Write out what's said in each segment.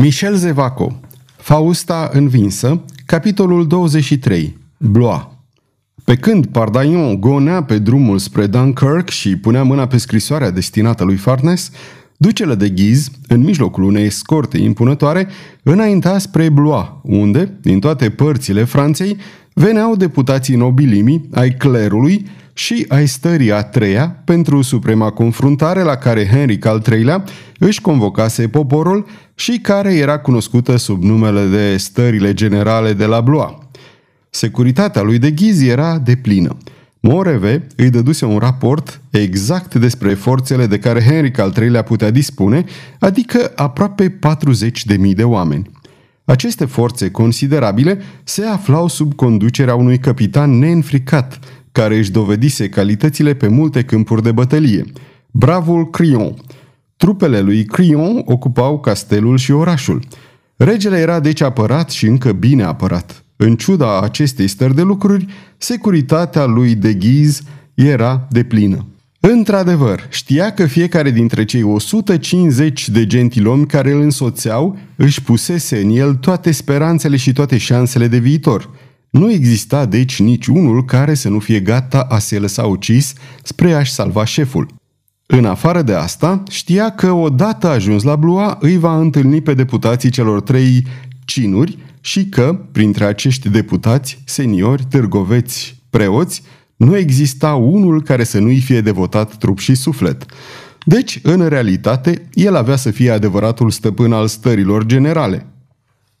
Michel Zevaco Fausta învinsă Capitolul 23 Blois. Pe când Pardaion gonea pe drumul spre Dunkirk și punea mâna pe scrisoarea destinată lui Farnes, ducele de ghiz, în mijlocul unei escorte impunătoare, înainta spre Blois, unde, din toate părțile Franței, veneau deputații nobilimii ai clerului și ai stării a treia pentru suprema confruntare la care Henric al III-lea își convocase poporul și care era cunoscută sub numele de stările generale de la Blois. Securitatea lui de ghiz era deplină. Moreve îi dăduse un raport exact despre forțele de care Henric al III-lea putea dispune, adică aproape 40.000 de oameni. Aceste forțe considerabile se aflau sub conducerea unui capitan neînfricat, care își dovedise calitățile pe multe câmpuri de bătălie. Bravul Crion. Trupele lui Crion ocupau castelul și orașul. Regele era deci apărat și încă bine apărat. În ciuda acestei stări de lucruri, securitatea lui de ghiz era deplină. Într-adevăr, știa că fiecare dintre cei 150 de gentilomi care îl însoțeau își pusese în el toate speranțele și toate șansele de viitor. Nu exista deci nici unul care să nu fie gata a se lăsa ucis spre a-și salva șeful. În afară de asta, știa că odată ajuns la Blua îi va întâlni pe deputații celor trei cinuri și că, printre acești deputați, seniori, târgoveți, preoți, nu exista unul care să nu-i fie devotat trup și suflet. Deci, în realitate, el avea să fie adevăratul stăpân al stărilor generale.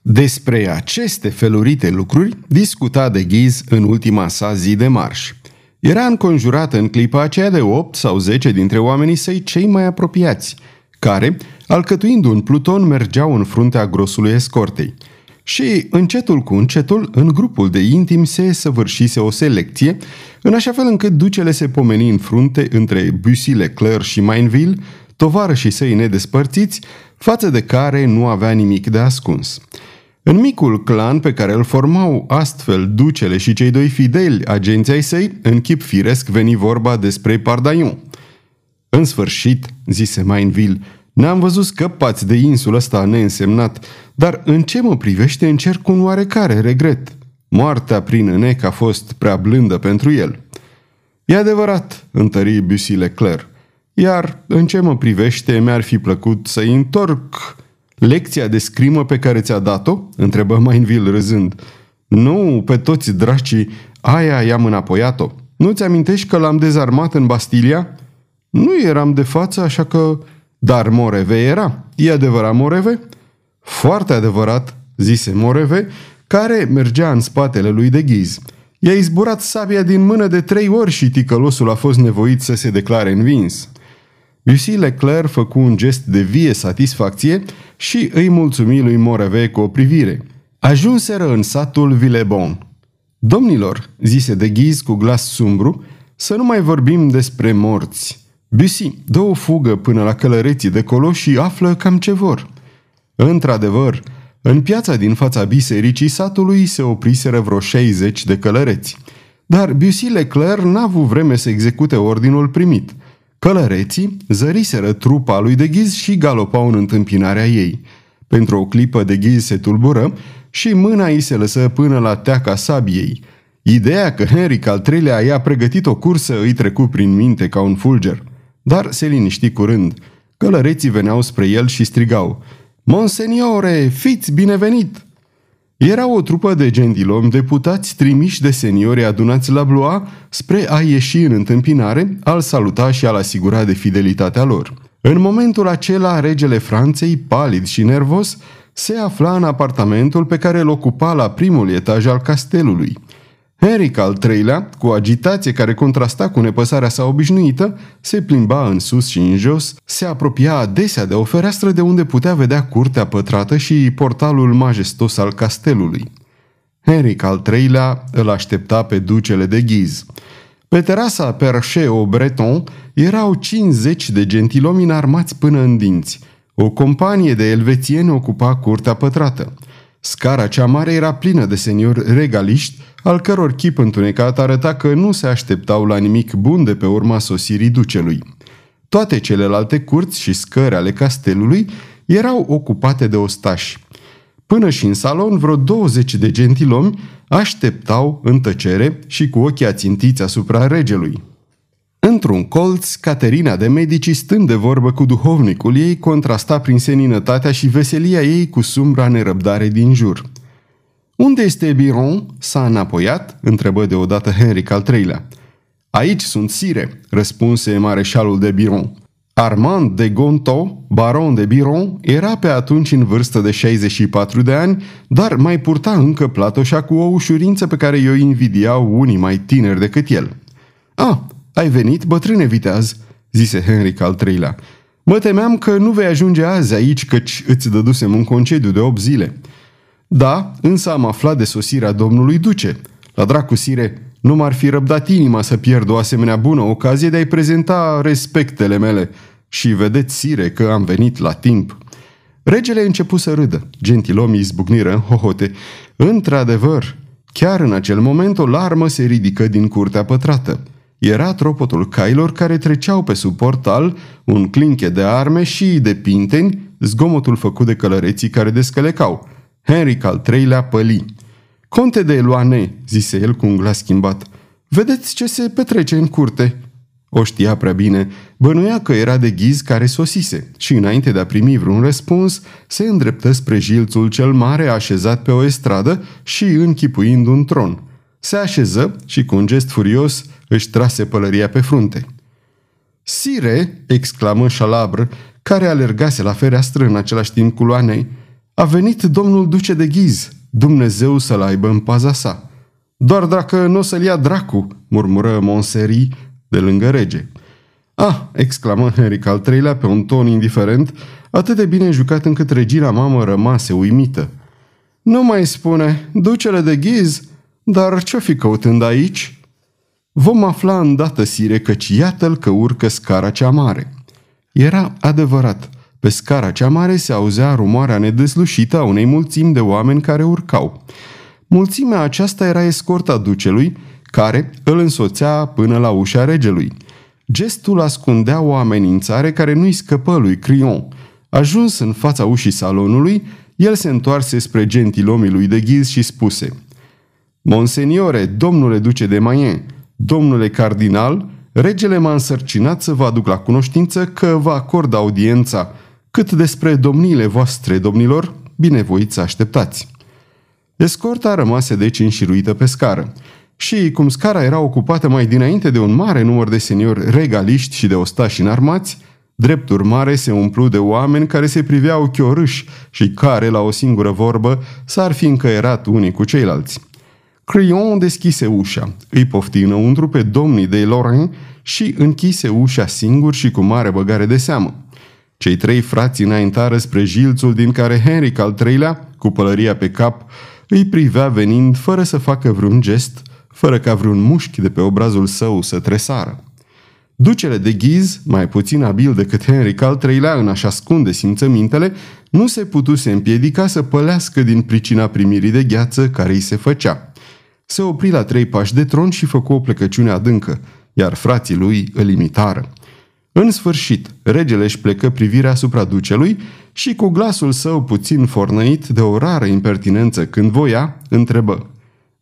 Despre aceste felurite lucruri discuta de ghiz în ultima sa zi de marș. Era înconjurat în clipa aceea de 8 sau 10 dintre oamenii săi cei mai apropiați, care, alcătuind un pluton, mergeau în fruntea grosului escortei – și încetul cu încetul, în grupul de intim se săvârșise o selecție, în așa fel încât ducele se pomeni în frunte între Bussy Leclerc și Mainville, tovarășii săi nedespărțiți, față de care nu avea nimic de ascuns. În micul clan pe care îl formau astfel ducele și cei doi fideli agenții ai săi, în chip firesc veni vorba despre Pardaion. În sfârșit, zise Mainville, ne-am văzut scăpați de insulă ăsta neînsemnat, dar în ce mă privește încerc un oarecare regret. Moartea prin înec a fost prea blândă pentru el. E adevărat, întări Bussy Leclerc, iar în ce mă privește mi-ar fi plăcut să-i întorc lecția de scrimă pe care ți-a dat-o? întrebă Mainville râzând. Nu, pe toți dracii, aia i-am înapoiat-o. Nu-ți amintești că l-am dezarmat în Bastilia? Nu eram de față, așa că dar Moreve era. E adevărat Moreve? Foarte adevărat, zise Moreve, care mergea în spatele lui de ghiz. I-a izburat sabia din mână de trei ori și ticălosul a fost nevoit să se declare învins. Lucie Leclerc făcu un gest de vie satisfacție și îi mulțumi lui Moreve cu o privire. Ajunseră în satul Villebon. Domnilor, zise de ghiz cu glas sumbru, să nu mai vorbim despre morți. Bussy, dă o fugă până la călăreții de colo și află cam ce vor. Într-adevăr, în piața din fața bisericii satului se opriseră vreo 60 de călăreți. Dar Bussy Leclerc n-a avut vreme să execute ordinul primit. Călăreții zăriseră trupa lui de ghiz și galopau în întâmpinarea ei. Pentru o clipă de ghiz se tulbură și mâna ei se lăsă până la teaca sabiei. Ideea că Henric al III-lea i-a pregătit o cursă îi trecu prin minte ca un fulger. Dar se liniști curând. Călăreții veneau spre el și strigau Monseniore, fiți binevenit! Era o trupă de gentilomi deputați trimiși de seniori adunați la Blois spre a ieși în întâmpinare, al saluta și al asigura de fidelitatea lor. În momentul acela, regele Franței, palid și nervos, se afla în apartamentul pe care îl ocupa la primul etaj al castelului – Henric al III-lea, cu o agitație care contrasta cu nepăsarea sa obișnuită, se plimba în sus și în jos, se apropia adesea de o fereastră de unde putea vedea curtea pătrată și portalul majestos al castelului. Henric al III-lea îl aștepta pe ducele de ghiz. Pe terasa Perche-au Breton erau 50 de gentilomi înarmați până în dinți. O companie de elvețieni ocupa curtea pătrată. Scara cea mare era plină de seniori regaliști, al căror chip întunecat arăta că nu se așteptau la nimic bun de pe urma sosirii ducelui. Toate celelalte curți și scări ale castelului erau ocupate de ostași. Până și în salon, vreo 20 de gentilomi așteptau în tăcere și cu ochii ațintiți asupra regelui. Într-un colț, Caterina de Medici, stând de vorbă cu duhovnicul ei, contrasta prin seninătatea și veselia ei cu sumbra nerăbdare din jur. Unde este Biron?" s-a înapoiat, întrebă deodată Henric al III-lea. Aici sunt sire," răspunse mareșalul de Biron. Armand de Gonto, baron de Biron, era pe atunci în vârstă de 64 de ani, dar mai purta încă platoșa cu o ușurință pe care i-o invidiau unii mai tineri decât el. Ah, ai venit, bătrâne viteaz," zise Henric al III-lea. Mă temeam că nu vei ajunge azi aici, căci îți dădusem un concediu de 8 zile." Da, însă am aflat de sosirea domnului duce. La dracu sire, nu m-ar fi răbdat inima să pierd o asemenea bună ocazie de a-i prezenta respectele mele. Și vedeți, sire, că am venit la timp." Regele începu să râdă. Gentilomii izbucniră în hohote. Într-adevăr, chiar în acel moment o larmă se ridică din curtea pătrată. Era tropotul cailor care treceau pe sub portal, un clinche de arme și de pinteni, zgomotul făcut de călăreții care descălecau. Henric al III-lea păli. Conte de Eloane, zise el cu un glas schimbat, vedeți ce se petrece în curte. O știa prea bine, bănuia că era de ghiz care sosise și înainte de a primi vreun răspuns, se îndreptă spre jilțul cel mare așezat pe o estradă și închipuind un tron. Se așeză și cu un gest furios își trase pălăria pe frunte. Sire, exclamă șalabr, care alergase la fereastră în același timp cu Loanei, a venit domnul duce de ghiz, Dumnezeu să-l aibă în paza sa. Doar dacă nu o să-l ia dracu, murmură Monseri de lângă rege. Ah, exclamă Henric al treilea pe un ton indiferent, atât de bine jucat încât regina mamă rămase uimită. Nu mai spune, ducele de ghiz, dar ce-o fi căutând aici?" Vom afla îndată, sire, căci iată-l că urcă scara cea mare. Era adevărat. Pe scara cea mare se auzea rumoarea nedeslușită a unei mulțimi de oameni care urcau. Mulțimea aceasta era escorta ducelui, care îl însoțea până la ușa regelui. Gestul ascundea o amenințare care nu-i scăpă lui Crion. Ajuns în fața ușii salonului, el se întoarse spre gentilomii lui de ghiz și spuse Monseniore, domnule duce de Mayen, domnule cardinal, regele m-a însărcinat să vă aduc la cunoștință că vă acord audiența cât despre domniile voastre, domnilor, binevoiți să așteptați. Escorta rămase deci înșiruită pe scară. Și, cum scara era ocupată mai dinainte de un mare număr de seniori regaliști și de ostași înarmați, drept urmare se umplu de oameni care se priveau chiorâși și care, la o singură vorbă, s-ar fi încăierat unii cu ceilalți. Crayon deschise ușa, îi pofti înăuntru pe domnii de Lorraine și închise ușa singur și cu mare băgare de seamă. Cei trei frați înaintară spre jilțul din care Henric al III-lea, cu pălăria pe cap, îi privea venind fără să facă vreun gest, fără ca vreun mușchi de pe obrazul său să tresară. Ducele de ghiz, mai puțin abil decât Henric al III-lea în a-și ascunde simțămintele, nu se putuse împiedica să pălească din pricina primirii de gheață care îi se făcea. Se opri la trei pași de tron și făcu o plecăciune adâncă, iar frații lui îl imitară. În sfârșit, regele își plecă privirea asupra ducelui și cu glasul său puțin fornăit de o rară impertinență când voia, întrebă.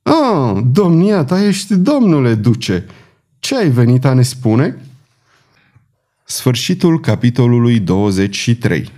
Ah, domnia ta ești domnule duce. Ce ai venit a ne spune?" Sfârșitul capitolului 23